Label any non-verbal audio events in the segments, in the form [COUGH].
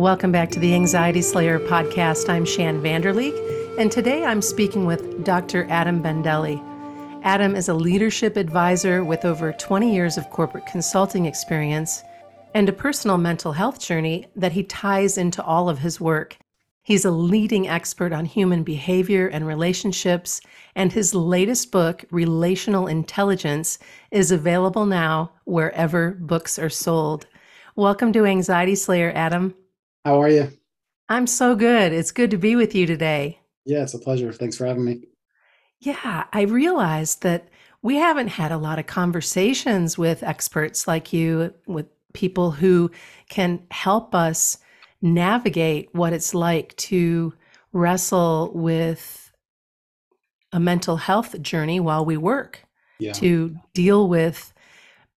Welcome back to the Anxiety Slayer podcast. I'm Shann Vanderleek, and today I'm speaking with Dr. Adam Bandelli. Adam is a leadership advisor with over 20 years of corporate consulting experience and a personal mental health journey that he ties into all of his work. He's a leading expert on human behavior and relationships, and his latest book, Relational Intelligence, is available now wherever books are sold. Welcome to Anxiety Slayer, Adam. How are you? I'm so good. It's good to be with you today. Yeah, it's a pleasure. Thanks for having me. Yeah, I realized that we haven't had a lot of conversations with experts like you, with people who can help us navigate what it's like to wrestle with a mental health journey while we work, yeah. to deal with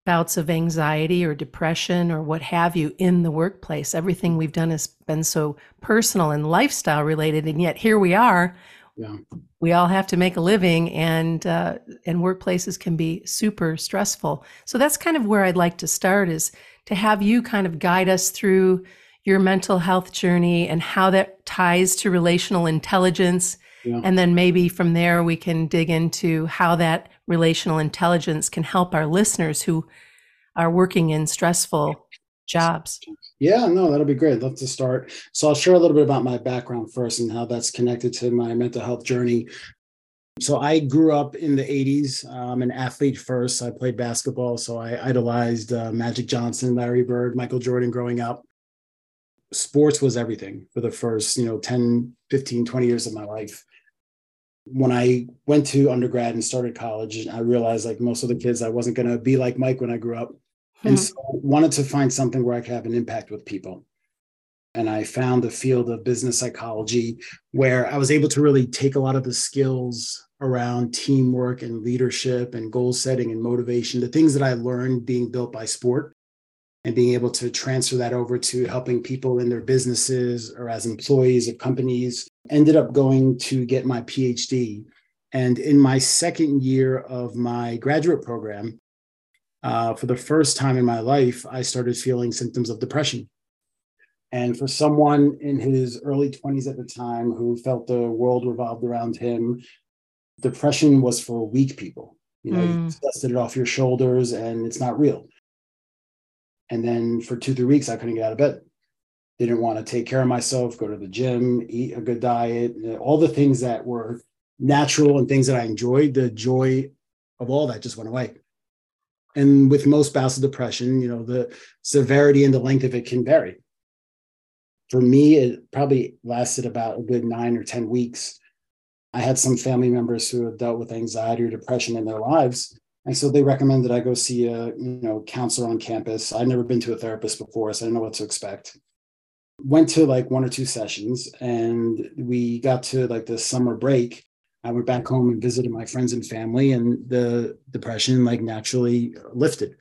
bouts of anxiety or depression or what have you in the workplace. Everything we've done has been so personal and lifestyle related, and yet here we are. Yeah. We all have to make a living, and uh, and workplaces can be super stressful. So that's kind of where I'd like to start is to have you kind of guide us through your mental health journey and how that ties to relational intelligence. Yeah. And then maybe from there, we can dig into how that relational intelligence can help our listeners who are working in stressful jobs. Yeah, no, that'll be great. Love to start. So I'll share a little bit about my background first and how that's connected to my mental health journey. So I grew up in the 80s. I'm an athlete first. I played basketball. So I idolized uh, Magic Johnson, Larry Bird, Michael Jordan growing up. Sports was everything for the first, you know, 10, 15, 20 years of my life when I went to undergrad and started college, I realized like most of the kids, I wasn't going to be like Mike when I grew up. Mm-hmm. And so I wanted to find something where I could have an impact with people. And I found the field of business psychology where I was able to really take a lot of the skills around teamwork and leadership and goal setting and motivation, the things that I learned being built by sport and being able to transfer that over to helping people in their businesses or as employees of companies. Ended up going to get my PhD. And in my second year of my graduate program, uh, for the first time in my life, I started feeling symptoms of depression. And for someone in his early 20s at the time who felt the world revolved around him, depression was for weak people. You know, mm. you dusted it off your shoulders and it's not real. And then for two, three weeks, I couldn't get out of bed. Didn't want to take care of myself, go to the gym, eat a good diet, all the things that were natural and things that I enjoyed. The joy of all that just went away. And with most bouts of depression, you know, the severity and the length of it can vary. For me, it probably lasted about a good nine or 10 weeks. I had some family members who have dealt with anxiety or depression in their lives and so they recommended I go see a you know counselor on campus. I'd never been to a therapist before, so I didn't know what to expect. Went to like one or two sessions, and we got to like the summer break. I went back home and visited my friends and family, and the depression like naturally lifted.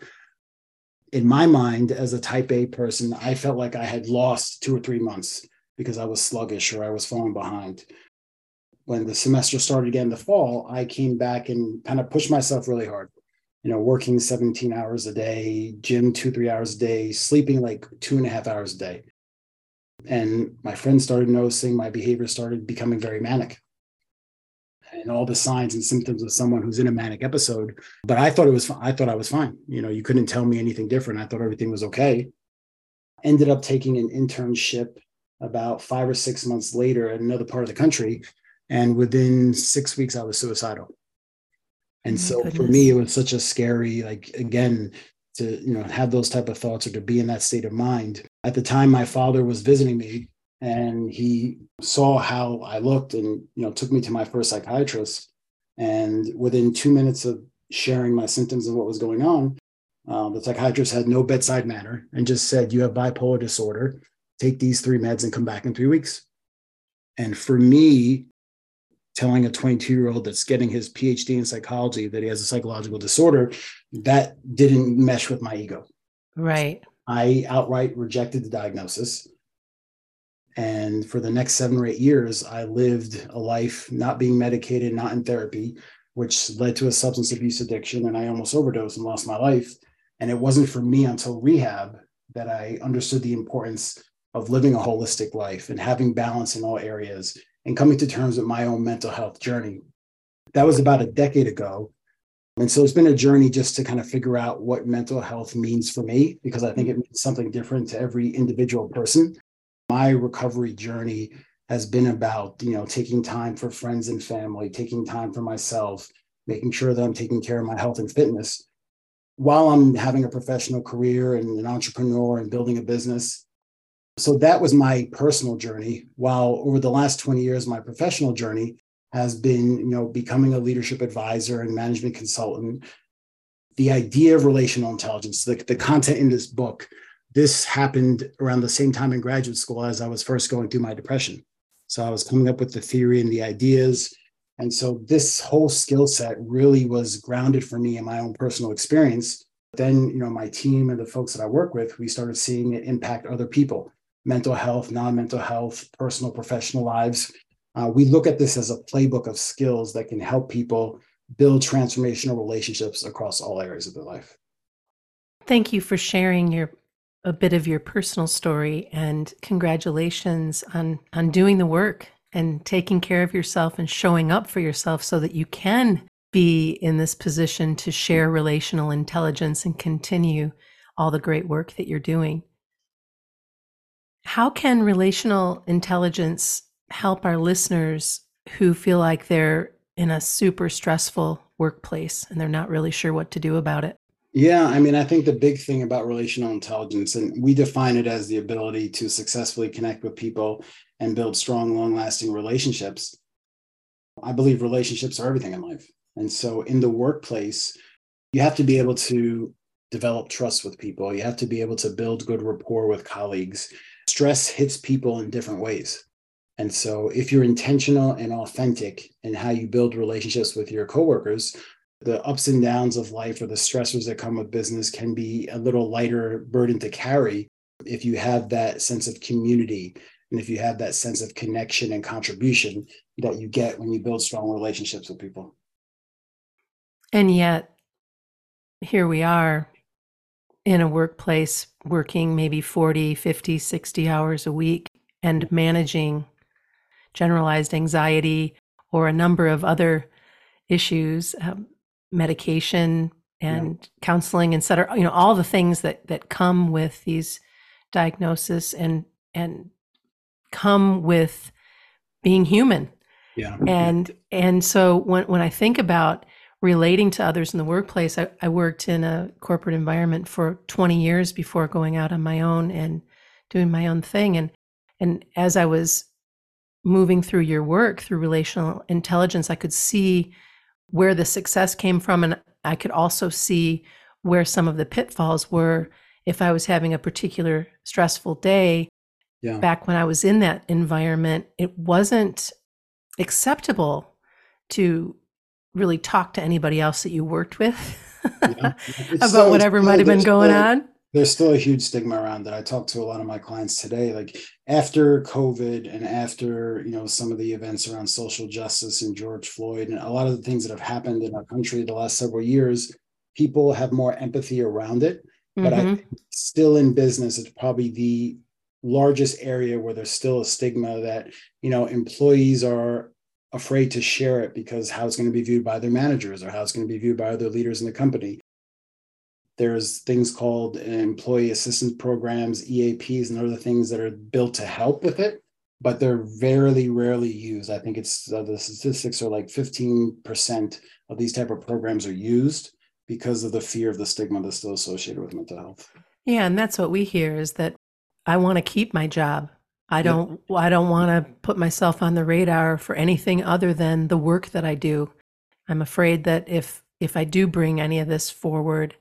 In my mind, as a type A person, I felt like I had lost two or three months because I was sluggish or I was falling behind when the semester started again in the fall, I came back and kind of pushed myself really hard. You know, working 17 hours a day, gym two, three hours a day, sleeping like two and a half hours a day. And my friends started noticing my behavior started becoming very manic and all the signs and symptoms of someone who's in a manic episode. But I thought it was, I thought I was fine. You know, you couldn't tell me anything different. I thought everything was okay. Ended up taking an internship about five or six months later in another part of the country and within six weeks, I was suicidal. And oh so goodness. for me, it was such a scary, like, again, to you know have those type of thoughts or to be in that state of mind. At the time my father was visiting me and he saw how i looked and you know took me to my first psychiatrist. And within two minutes of sharing my symptoms and what was going on uh, the psychiatrist had no bedside manner and just said you have bipolar disorder. Take these three meds and come back in three weeks. And for me telling a 22 year old that's getting his PhD in psychology that he has a psychological disorder, that didn't mesh with my ego. Right. I outright rejected the diagnosis. And for the next seven or eight years, I lived a life not being medicated, not in therapy, which led to a substance abuse addiction. And I almost overdosed and lost my life. And it wasn't for me until rehab that I understood the importance of living a holistic life and having balance in all areas and coming to terms with my own mental health journey. That was about a decade ago. And so it's been a journey just to kind of figure out what mental health means for me, because I think it means something different to every individual person. My recovery journey has been about, you know, taking time for friends and family, taking time for myself, making sure that I'm taking care of my health and fitness while I'm having a professional career and an entrepreneur and building a business. So that was my personal journey. While over the last 20 years, my professional journey has been, you know, becoming a leadership advisor and management consultant. The idea of relational intelligence, the, the content in this book, this happened around the same time in graduate school as I was first going through my depression. So I was coming up with the theory and the ideas. And so this whole skill set really was grounded for me in my own personal experience. Then, you know, my team and the folks that I work with, we started seeing it impact other people, mental health, non-mental health, personal, professional lives. Uh, we look at this as a playbook of skills that can help people build transformational relationships across all areas of their life. Thank you for sharing your a bit of your personal story and congratulations on on doing the work and taking care of yourself and showing up for yourself so that you can be in this position to share relational intelligence and continue all the great work that you're doing. How can relational intelligence help our listeners who feel like they're in a super stressful workplace and they're not really sure what to do about it? Yeah, I mean, I think the big thing about relational intelligence, and we define it as the ability to successfully connect with people and build strong, long lasting relationships. I believe relationships are everything in life. And so in the workplace, you have to be able to develop trust with people. You have to be able to build good rapport with colleagues. Stress hits people in different ways. And so if you're intentional and authentic in how you build relationships with your coworkers, the ups and downs of life or the stressors that come with business can be a little lighter burden to carry if you have that sense of community and if you have that sense of connection and contribution that you get when you build strong relationships with people. And yet, here we are in a workplace working maybe 40, 50, 60 hours a week and managing generalized anxiety or a number of other issues. Um, medication and yeah. counseling and cetera, you know, all the things that that come with these diagnosis and and come with being human. Yeah. And and so when when I think about relating to others in the workplace, I, I worked in a corporate environment for 20 years before going out on my own and doing my own thing. And and as I was moving through your work through relational intelligence, I could see where the success came from. And I could also see where some of the pitfalls were if I was having a particular stressful day. Yeah. Back when I was in that environment, it wasn't acceptable to really talk to anybody else that you worked with [LAUGHS] yeah. about so, whatever might have been going on there's still a huge stigma around that. I talk to a lot of my clients today. Like after COVID and after, you know, some of the events around social justice and George Floyd and a lot of the things that have happened in our country the last several years, people have more empathy around it. Mm-hmm. But I mm-hmm. still in business, it's probably the largest area where there's still a stigma that, you know, employees are afraid to share it because how it's going to be viewed by their managers or how it's going to be viewed by other leaders in the company. There's things called employee assistance programs, EAPs, and other things that are built to help with it, but they're very rarely used. I think it's uh, the statistics are like 15% of these type of programs are used because of the fear of the stigma that's still associated with mental health. Yeah, and that's what we hear is that I want to keep my job. I don't I don't want to put myself on the radar for anything other than the work that I do. I'm afraid that if if I do bring any of this forward,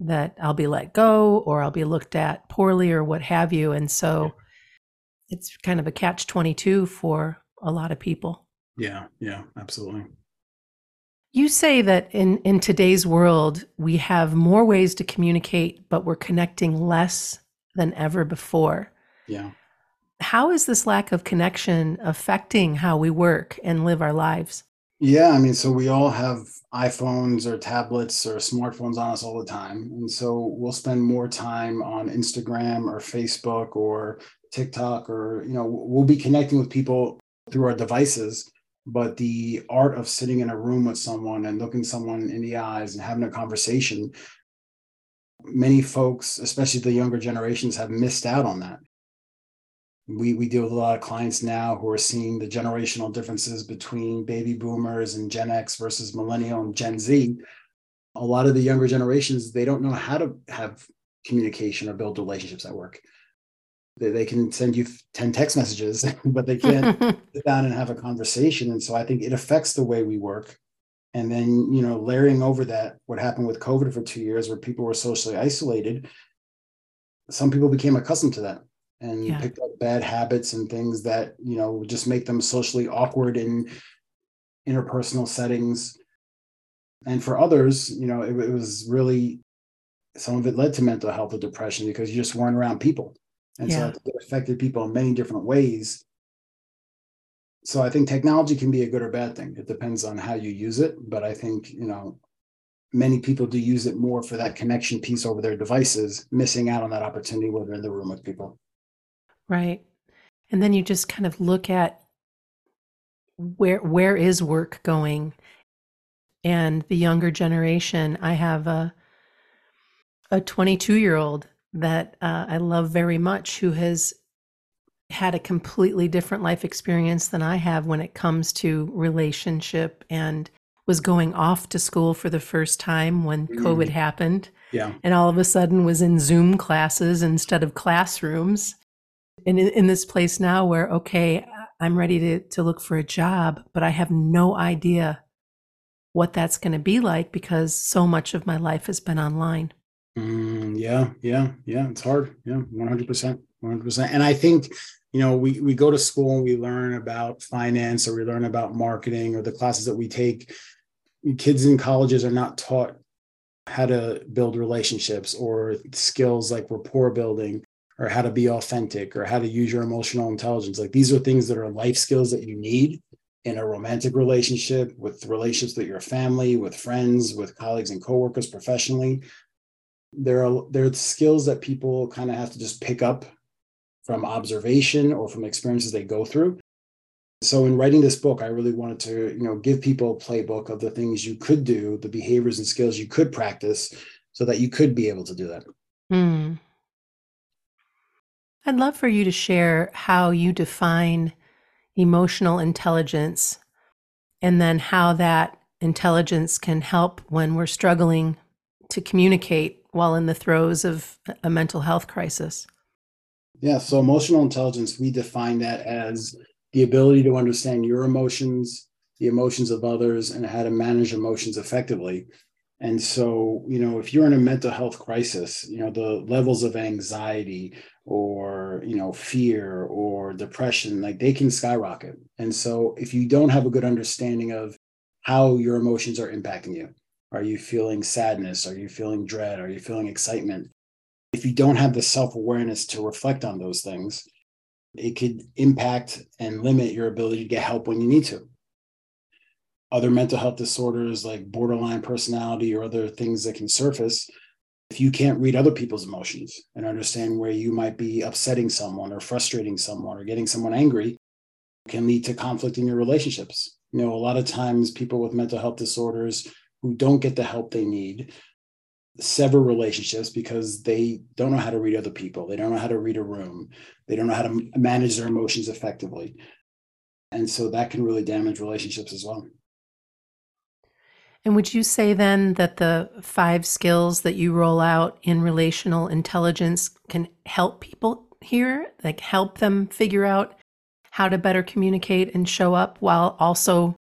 that I'll be let go or I'll be looked at poorly or what have you. And so it's kind of a catch 22 for a lot of people. Yeah, yeah, absolutely. You say that in, in today's world, we have more ways to communicate, but we're connecting less than ever before. Yeah. How is this lack of connection affecting how we work and live our lives? Yeah, I mean, so we all have iPhones or tablets or smartphones on us all the time. And so we'll spend more time on Instagram or Facebook or TikTok or, you know, we'll be connecting with people through our devices. But the art of sitting in a room with someone and looking someone in the eyes and having a conversation, many folks, especially the younger generations, have missed out on that. We, we deal with a lot of clients now who are seeing the generational differences between baby boomers and Gen X versus millennial and Gen Z. A lot of the younger generations, they don't know how to have communication or build relationships at work. They, they can send you 10 text messages [LAUGHS] but they can't [LAUGHS] sit down and have a conversation. And so i think it affects the way we work. And then you know layering over that what happened with covid for two years where people were socially isolated some people became accustomed to that and yeah. picked up bad habits and things that you know just make them socially awkward in interpersonal settings and for others you know it, it was really some of it led to mental health or depression because you just weren't around people and yeah. so it affected people in many different ways. So I think technology can be a good or bad thing. It depends on how you use it. But I think, you know, many people do use it more for that connection piece over their devices, missing out on that opportunity when they're in the room with people. Right. And then you just kind of look at where where is work going and the younger generation i have a a 22 year old that uh, I love very much who has had a completely different life experience than I have when it comes to relationship and was going off to school for the first time when mm. COVID happened. Yeah. And all of a sudden was in Zoom classes instead of classrooms. In, in this place now where, okay, I'm ready to, to look for a job, but I have no idea what that's going to be like because so much of my life has been online. Mm, yeah, yeah, yeah. It's hard. Yeah, one hundred percent, one hundred percent. And I think you know we we go to school and we learn about finance or we learn about marketing or the classes that we take. Kids in colleges are not taught how to build relationships or skills like rapport building or how to be authentic or how to use your emotional intelligence. Like these are things that are life skills that you need in a romantic relationship, with relationships with your family, with friends, with colleagues and coworkers professionally there are there are skills that people kind of have to just pick up from observation or from experiences they go through so in writing this book i really wanted to you know give people a playbook of the things you could do the behaviors and skills you could practice so that you could be able to do that mm. I'd love for you to share how you define emotional intelligence and then how that intelligence can help when we're struggling to communicate while in the throes of a mental health crisis? Yeah, so emotional intelligence, we define that as the ability to understand your emotions, the emotions of others, and how to manage emotions effectively. And so, you know, if you're in a mental health crisis, you know, the levels of anxiety or, you know, fear or depression, like they can skyrocket. And so, if you don't have a good understanding of how your emotions are impacting you, are you feeling sadness? Are you feeling dread? Are you feeling excitement? If you don't have the self awareness to reflect on those things, it could impact and limit your ability to get help when you need to. Other mental health disorders like borderline personality or other things that can surface, if you can't read other people's emotions and understand where you might be upsetting someone or frustrating someone or getting someone angry, can lead to conflict in your relationships. You know, a lot of times people with mental health disorders who don't get the help they need sever relationships because they don't know how to read other people. They don't know how to read a room. They don't know how to manage their emotions effectively. And so that can really damage relationships as well. And would you say then that the five skills that you roll out in relational intelligence can help people here, like help them figure out how to better communicate and show up while also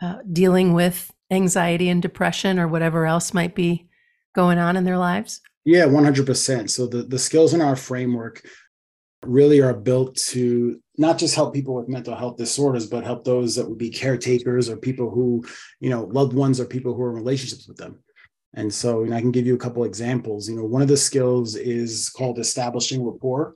uh, dealing with anxiety and depression or whatever else might be going on in their lives? Yeah, 100%. So the, the skills in our framework really are built to not just help people with mental health disorders, but help those that would be caretakers or people who, you know, loved ones or people who are in relationships with them. And so, know, I can give you a couple examples. You know, one of the skills is called establishing rapport.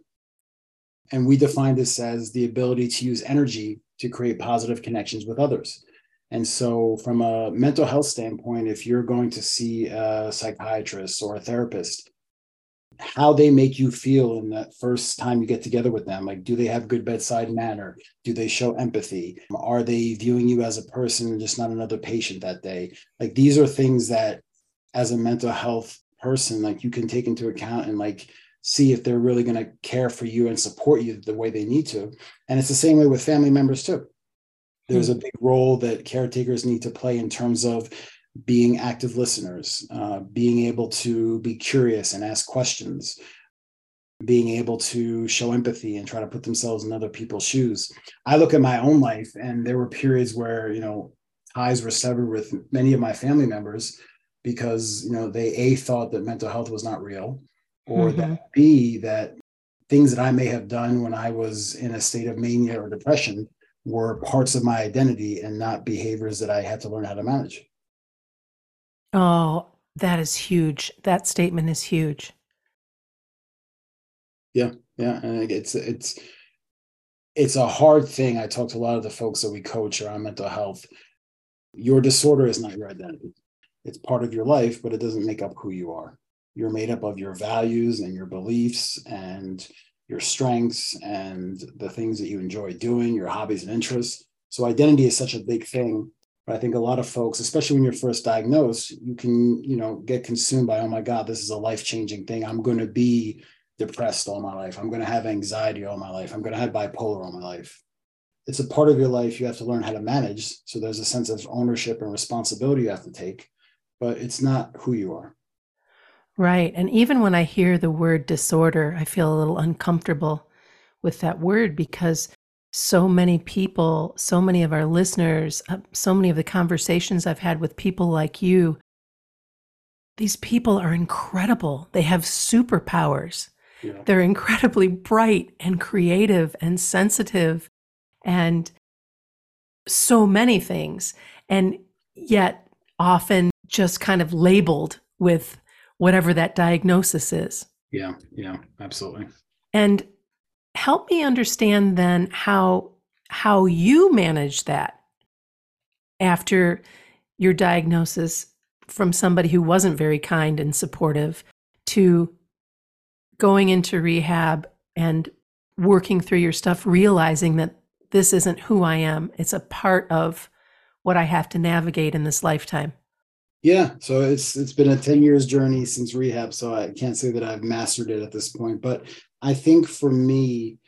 And we define this as the ability to use energy to create positive connections with others. And so, from a mental health standpoint, if you're going to see a psychiatrist or a therapist, how they make you feel in that first time you get together with them. Like, do they have good bedside manner? Do they show empathy? Are they viewing you as a person, and just not another patient that day? Like, these are things that, as a mental health person, like you can take into account and like see if they're really going to care for you and support you the way they need to. And it's the same way with family members too. There's mm-hmm. a big role that caretakers need to play in terms of being active listeners, uh, being able to be curious and ask questions, being able to show empathy and try to put themselves in other people's shoes. I look at my own life, and there were periods where you know ties were severed with many of my family members because you know they a thought that mental health was not real, or mm-hmm. that b that things that I may have done when I was in a state of mania or depression were parts of my identity and not behaviors that I had to learn how to manage. Oh, that is huge. That statement is huge. Yeah, yeah, and it's it's it's a hard thing. I talk to a lot of the folks that we coach around mental health. Your disorder is not your identity. It's part of your life, but it doesn't make up who you are. You're made up of your values and your beliefs and your strengths and the things that you enjoy doing, your hobbies and interests. So identity is such a big thing but I think a lot of folks, especially when you're first diagnosed, you can, you know, get consumed by, oh my God, this is a life changing thing. I'm going to be depressed all my life. I'm going to have anxiety all my life. I'm going to have bipolar all my life. It's a part of your life you have to learn how to manage. So there's a sense of ownership and responsibility you have to take, but it's not who you are. Right. And even when I hear the word disorder, I feel a little uncomfortable with that word because so many people, so many of our listeners, uh, so many of the conversations I've had with people like you, these people are incredible. They have superpowers. Yeah. They're incredibly bright and creative and sensitive and so many things. And yet, often just kind of labeled with whatever that diagnosis is. Yeah, yeah, absolutely. And help me understand then how how you manage that after your diagnosis from somebody who wasn't very kind and supportive to going into rehab and working through your stuff realizing that this isn't who I am. It's a part of what I have to navigate in this lifetime. Yeah so it's it's been a 10 years journey since rehab so I can't say that I've mastered it at this point but I think for me,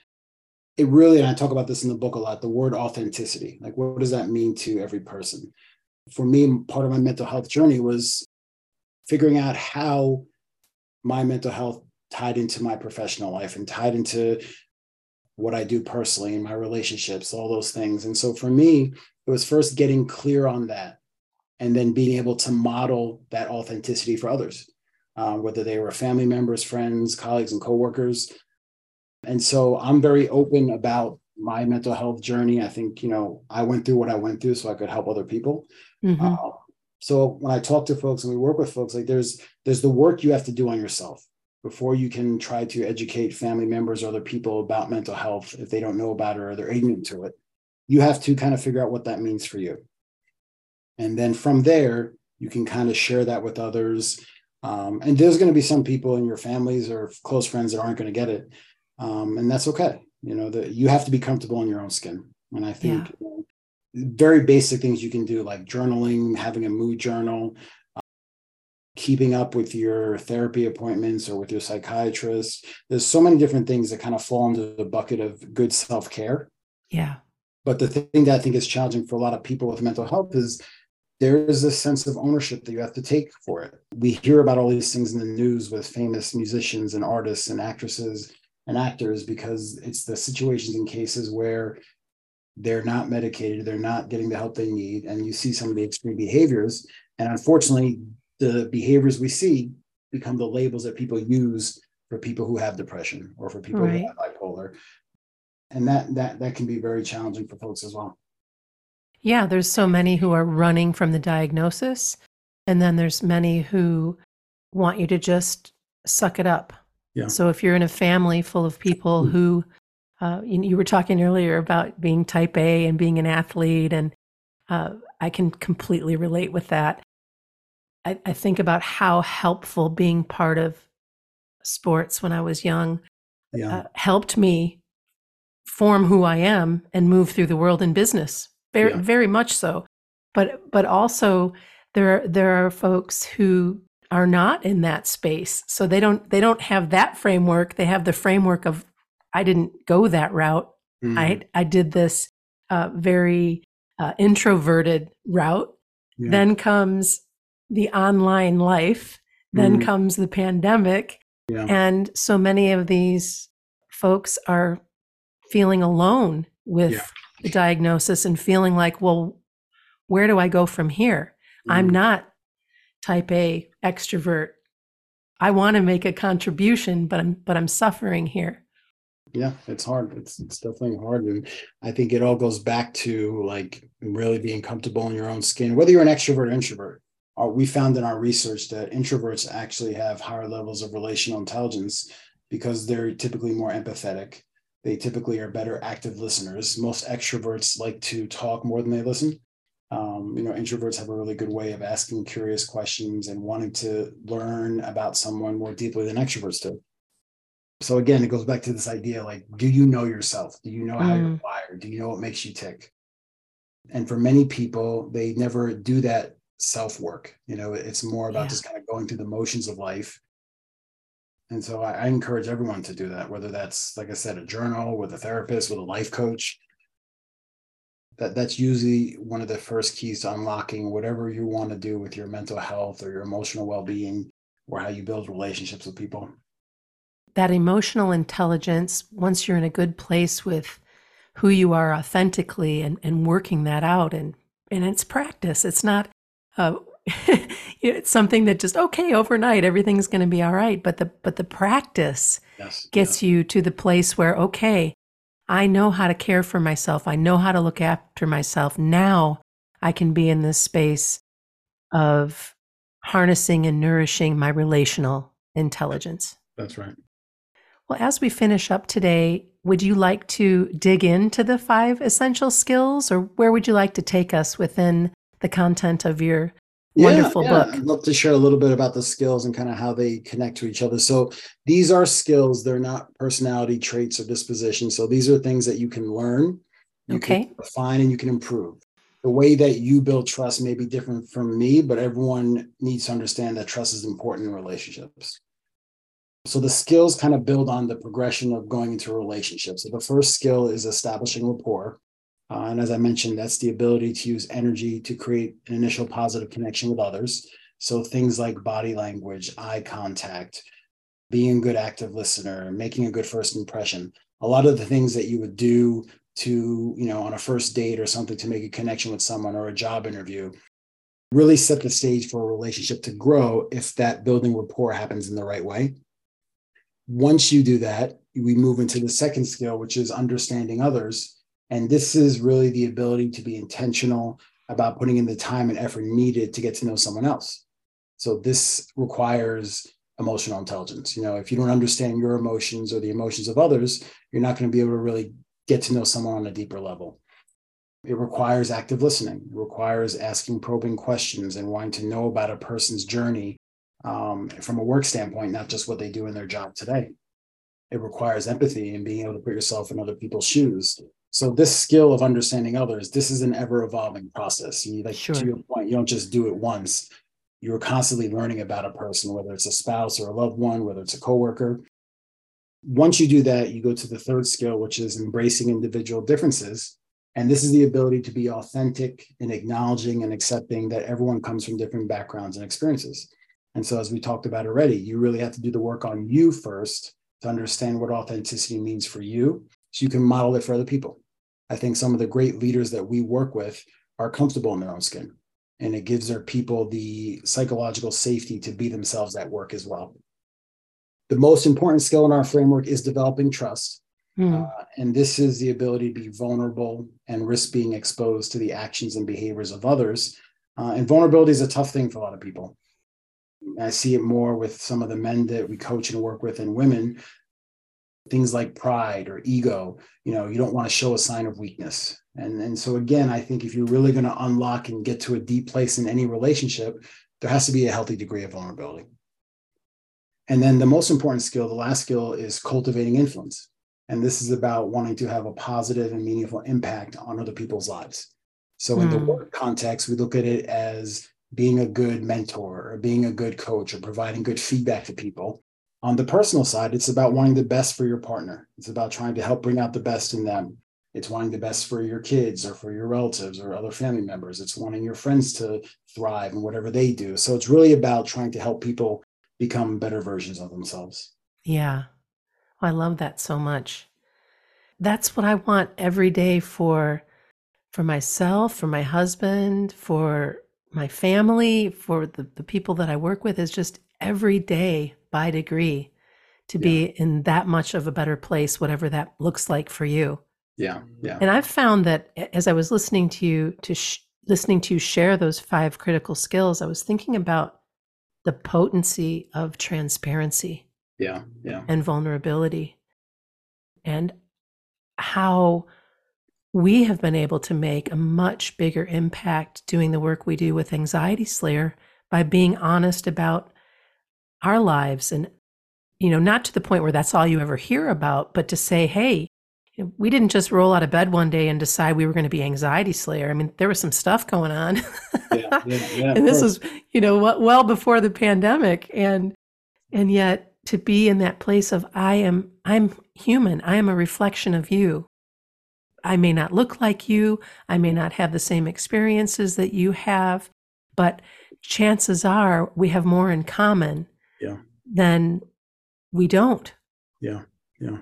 it really, and I talk about this in the book a lot, the word authenticity. Like, what does that mean to every person? For me, part of my mental health journey was figuring out how my mental health tied into my professional life and tied into what I do personally and my relationships, all those things. And so for me, it was first getting clear on that and then being able to model that authenticity for others uh, whether they were family members, friends, colleagues, and coworkers. And so I'm very open about my mental health journey. I think, you know, I went through what I went through so I could help other people. Mm-hmm. Uh, so when I talk to folks and we work with folks, like there's there's the work you have to do on yourself before you can try to educate family members or other people about mental health if they don't know about it or they're ignorant to it. You have to kind of figure out what that means for you. And then from there, you can kind of share that with others um, and there's going to be some people in your families or close friends that aren't going to get it. Um, and that's okay. You know, that you have to be comfortable in your own skin. And I think yeah. you know, very basic things you can do, like journaling, having a mood journal, uh, keeping up with your therapy appointments or with your psychiatrist. There's so many different things that kind of fall into the bucket of good self care. Yeah. But the thing that I think is challenging for a lot of people with mental health is there is a sense of ownership that you have to take for it. We hear about all these things in the news with famous musicians and artists and actresses and actors because it's the situations and cases where they're not medicated, they're not getting the help they need, and you see some of the extreme behaviors. And unfortunately, the behaviors we see become the labels that people use for people who have depression or for people right. who have bipolar. And that that that can be very challenging for folks as well. Yeah, there's so many who are running from the diagnosis. And then there's many who want you to just suck it up. Yeah. So if you're in a family full of people mm. who, uh, you, you, were talking earlier about being type A and being an athlete, and uh, I can completely relate with that. I, I think about how helpful being part of sports when I was young Yeah. uh, helped me form who I am and move through the world in business. Very, Yeah. very much so. But but also there there are folks who are not in that space, so they don't they don't have that framework. They have the framework of I didn't go that route. Mhm. I I did this uh, very uh, introverted route. Yeah. Then comes the online life. Then Mhm. comes the pandemic. Yeah. And so many of these folks are feeling alone with Yeah. the diagnosis and feeling like, well, where do I go from here? I'm Mhm. not type A extrovert. I want to make a contribution, but I'm but I'm suffering here. Yeah, it's hard. It's it's definitely hard, and I think it all goes back to like really being comfortable in your own skin. Whether you're an extrovert or introvert, uh, we found in our research that introverts actually have higher levels of relational intelligence because they're typically more empathetic. They typically are better active listeners. Most extroverts like to talk more than they listen. Um, you know, introverts have a really good way of asking curious questions and wanting to learn about someone more deeply than extroverts do. So again it goes back to this idea like do you know yourself? Do you know how you're Mm. wired? Do you know what makes you tick? And for many people they never do that self work you know it's more about Yeah. just kind of going through the motions of life. And so I, I encourage everyone to do that whether that's like i said a journal with a therapist with a life coach that that's usually one of the first keys to unlocking whatever you want to do with your mental health or your emotional well-being or how you build relationships with people That emotional intelligence, once you're in a good place with who you are authentically and, and working that out and and it's practice. It's not uh, [LAUGHS] it's something that just okay overnight everything's going to be all right. But the but the practice yes gets you to the place where okay i know how to care for myself. I know how to look after myself. Now i can be in this space of harnessing and nourishing my relational intelligence. That's right. Well as we finish up today would you like to dig into the five essential skills or where would you like to take us within the content of your Wonderful book. I'd love to share a little bit about the skills and kind of how they connect to each other. So these are skills, they're not personality traits or disposition. So these are things that you can learn, you Okay. can refine, and you can improve. The way that you build trust may be different from me, but everyone needs to understand that trust is important in relationships. So the skills kind of build on the progression of going into relationships. So the first skill is establishing rapport. Uh, and as I mentioned, that's the ability to use energy to create an initial positive connection with others. So things like body language, eye contact, being a good active listener, making a good first impression. A lot of the things that you would do to, you know, on a first date or something to make a connection with someone or a job interview really set the stage for a relationship to grow if that building rapport happens in the right way. Once you do that, we move into the second skill, which is understanding others. And this is really the ability to be intentional about putting in the time and effort needed to get to know someone else. So this requires emotional intelligence. You know, if you don't understand your emotions or the emotions of others, you're not going to be able to really get to know someone on a deeper level. It requires active listening. It requires asking probing questions and wanting to know about a person's journey um, from a work standpoint, not just what they do in their job today. It requires empathy and being able to put yourself in other people's shoes. So this skill of understanding others, this is an ever evolving process. You like Sure. to your point, you don't just do it once. You're constantly learning about a person, whether it's a spouse or a loved one, whether it's a coworker. Once you do that, you go to the third skill, which is embracing individual differences. And this is the ability to be authentic in acknowledging and accepting that everyone comes from different backgrounds and experiences. And so, as we talked about already, you really have to do the work on you first to understand what authenticity means for you so you can model it for other people. I think some of the great leaders that we work with are comfortable in their own skin, and it gives their people the psychological safety to be themselves at work as well. The most important skill in our framework is developing trust. Hmm. Uh, and this is the ability to be vulnerable and risk being exposed to the actions and behaviors of others. Uh, and vulnerability is a tough thing for a lot of people. I see it more with some of the men that we coach and work with and women. Things like pride or ego, you know, you don't want to show a sign of weakness. And, and so, again, I think if you're really going to unlock and get to a deep place in any relationship, there has to be a healthy degree of vulnerability. And then the most important skill, the last skill, is cultivating influence. And this is about wanting to have a positive and meaningful impact on other people's lives. So, mm. in the hmm. work context, we look at it as being a good mentor or being a good coach or providing good feedback to people. On the personal side, it's about wanting the best for your partner. It's about trying to help bring out the best in them. It's wanting the best for your kids or for your relatives or other family members. It's wanting your friends to thrive in whatever they do. So it's really about trying to help people become better versions of themselves. Yeah. I love that so much. That's what I want every day for for myself, for my husband, for my family, for the, the people that I work with is just every day by degree to yeah. be in that much of a better place, whatever that looks like for you. Yeah, yeah. And I've found that as I was listening to you to sh- listening to you share those five critical skills, I was thinking about the potency of transparency. Yeah, yeah. And vulnerability. And how we have been able to make a much bigger impact doing the work we do with Anxiety Slayer by being honest about our lives and you know not to the point where that's all you ever hear about but to say hey we didn't just roll out of bed one day and decide we were going to be anxiety slayer. I mean there was some stuff going on. Yeah, yeah, yeah, [LAUGHS] and this was you know well before the pandemic and and yet to be in that place of i am i'm human. I am a reflection of you. I may not look like you, I may not have the same experiences that you have, but chances are we have more in common than we don't. Yeah, yeah.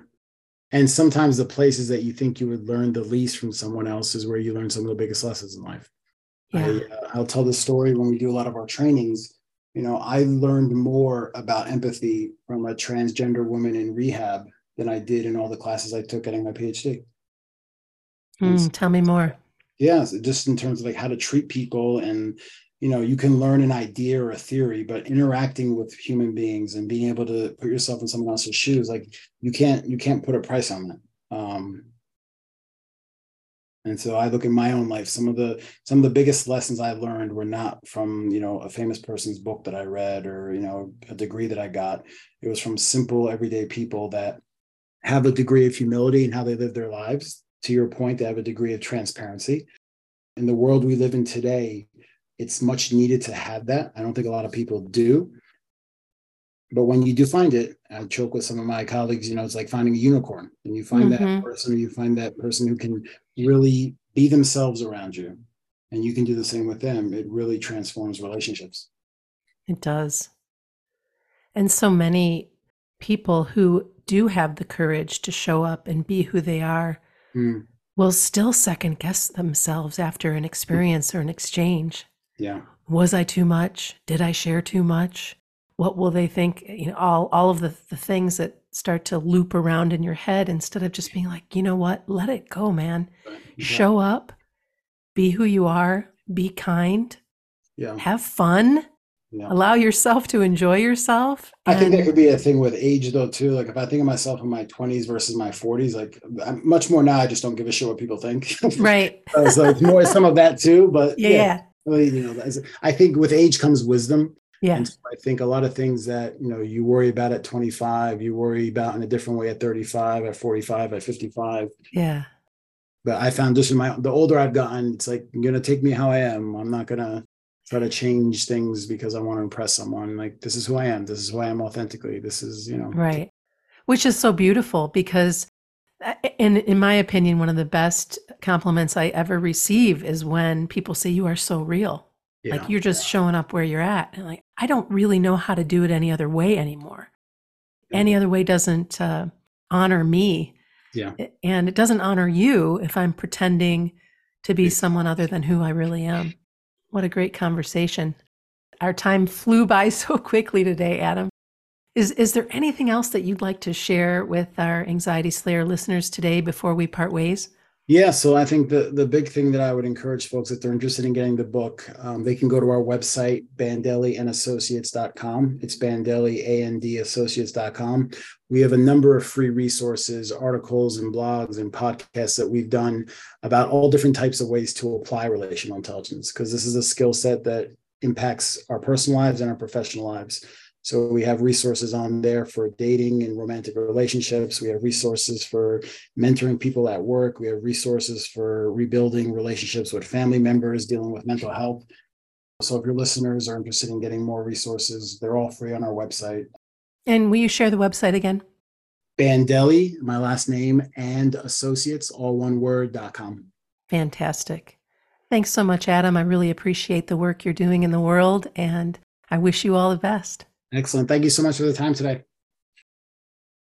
And sometimes the places that you think you would learn the least from someone else is where you learn some of the biggest lessons in life. Yeah. I, uh, I'll tell this story when we do a lot of our trainings. You know, I learned more about empathy from a transgender woman in rehab than I did in all the classes I took getting my PhD. Mm, tell me more. Yeah, so just in terms of like how to treat people and you know you can learn an idea or a theory but interacting with human beings and being able to put yourself in someone else's shoes like you can't you can't put a price on that um and so i look at my own life. Some of the some of the biggest lessons i learned were not from you know a famous person's book that i read or you know a degree that i got. It was from simple everyday people that have a degree of humility in how they live their lives. To your point, they have a degree of transparency. In the world we live in today, it's much needed to have that. I don't think a lot of people do. But when you do find it, I joke with some of my colleagues, you know, it's like finding a unicorn. And you find mm-hmm. that person, or you find that person who can really be themselves around you. And you can do the same with them. It really transforms relationships. It does. And so many people who do have the courage to show up and be who they are mm. will still second guess themselves after an experience or an exchange. Yeah. Was I too much? Did I share too much? What will they think? You know, all all of the, the things that start to loop around in your head instead of just being like, you know what, let it go, man. Yeah. Show up, be who you are, be kind, yeah. have fun yeah. allow yourself to enjoy yourself i think that could be a thing with age though too like if i think of myself in my 20s versus my 40s like I'm much more now i just don't give a shit what people think right [LAUGHS] so it's more some of that too but yeah, yeah. Really, you know i think with age comes wisdom yeah so i think a lot of things that you know you worry about at 25 you worry about in a different way at 35 at 45 at 55 yeah but i found just in my the older i've gotten it's like you're gonna take me how i am i'm not gonna try to change things because I want to impress someone. Like this is who I am. This is who I am authentically. This is, you know. Right. Which is so beautiful because uh, in in my opinion, one of the best compliments I ever receive is when people say you are so real. Yeah, like you're just showing up where you're at. And like I don't really know how to do it any other way anymore. Yeah. Any other way doesn't uh, honor me. Yeah. And it doesn't honor you if I'm pretending to be someone other than who I really am. What a great conversation. Our time flew by [LAUGHS] so quickly today, Adam. Is, is there anything else that you'd like to share with our Anxiety Slayer listeners today before we part ways? Yeah, so I think the the big thing that I would encourage folks if they're interested in getting the book, um, they can go to our website, bandelliandassociates.com. It's bandelli, A-N-D associates.com. We have a number of free resources, articles and blogs and podcasts that we've done about all different types of ways to apply relational intelligence, because this is a skill set that impacts our personal lives and our professional lives. So we have resources on there for dating and romantic relationships. We have resources for mentoring people at work. We have resources for rebuilding relationships with family members, dealing with mental health. So if your listeners are interested in getting more resources, they're all free on our website. And will you share the website again? Bandelli, my last name, and associates, all one word, dot com. Fantastic. Thanks so much, Adam. I really appreciate the work you're doing in the world, and I wish you all the best. Excellent. Thank you so much for the time today.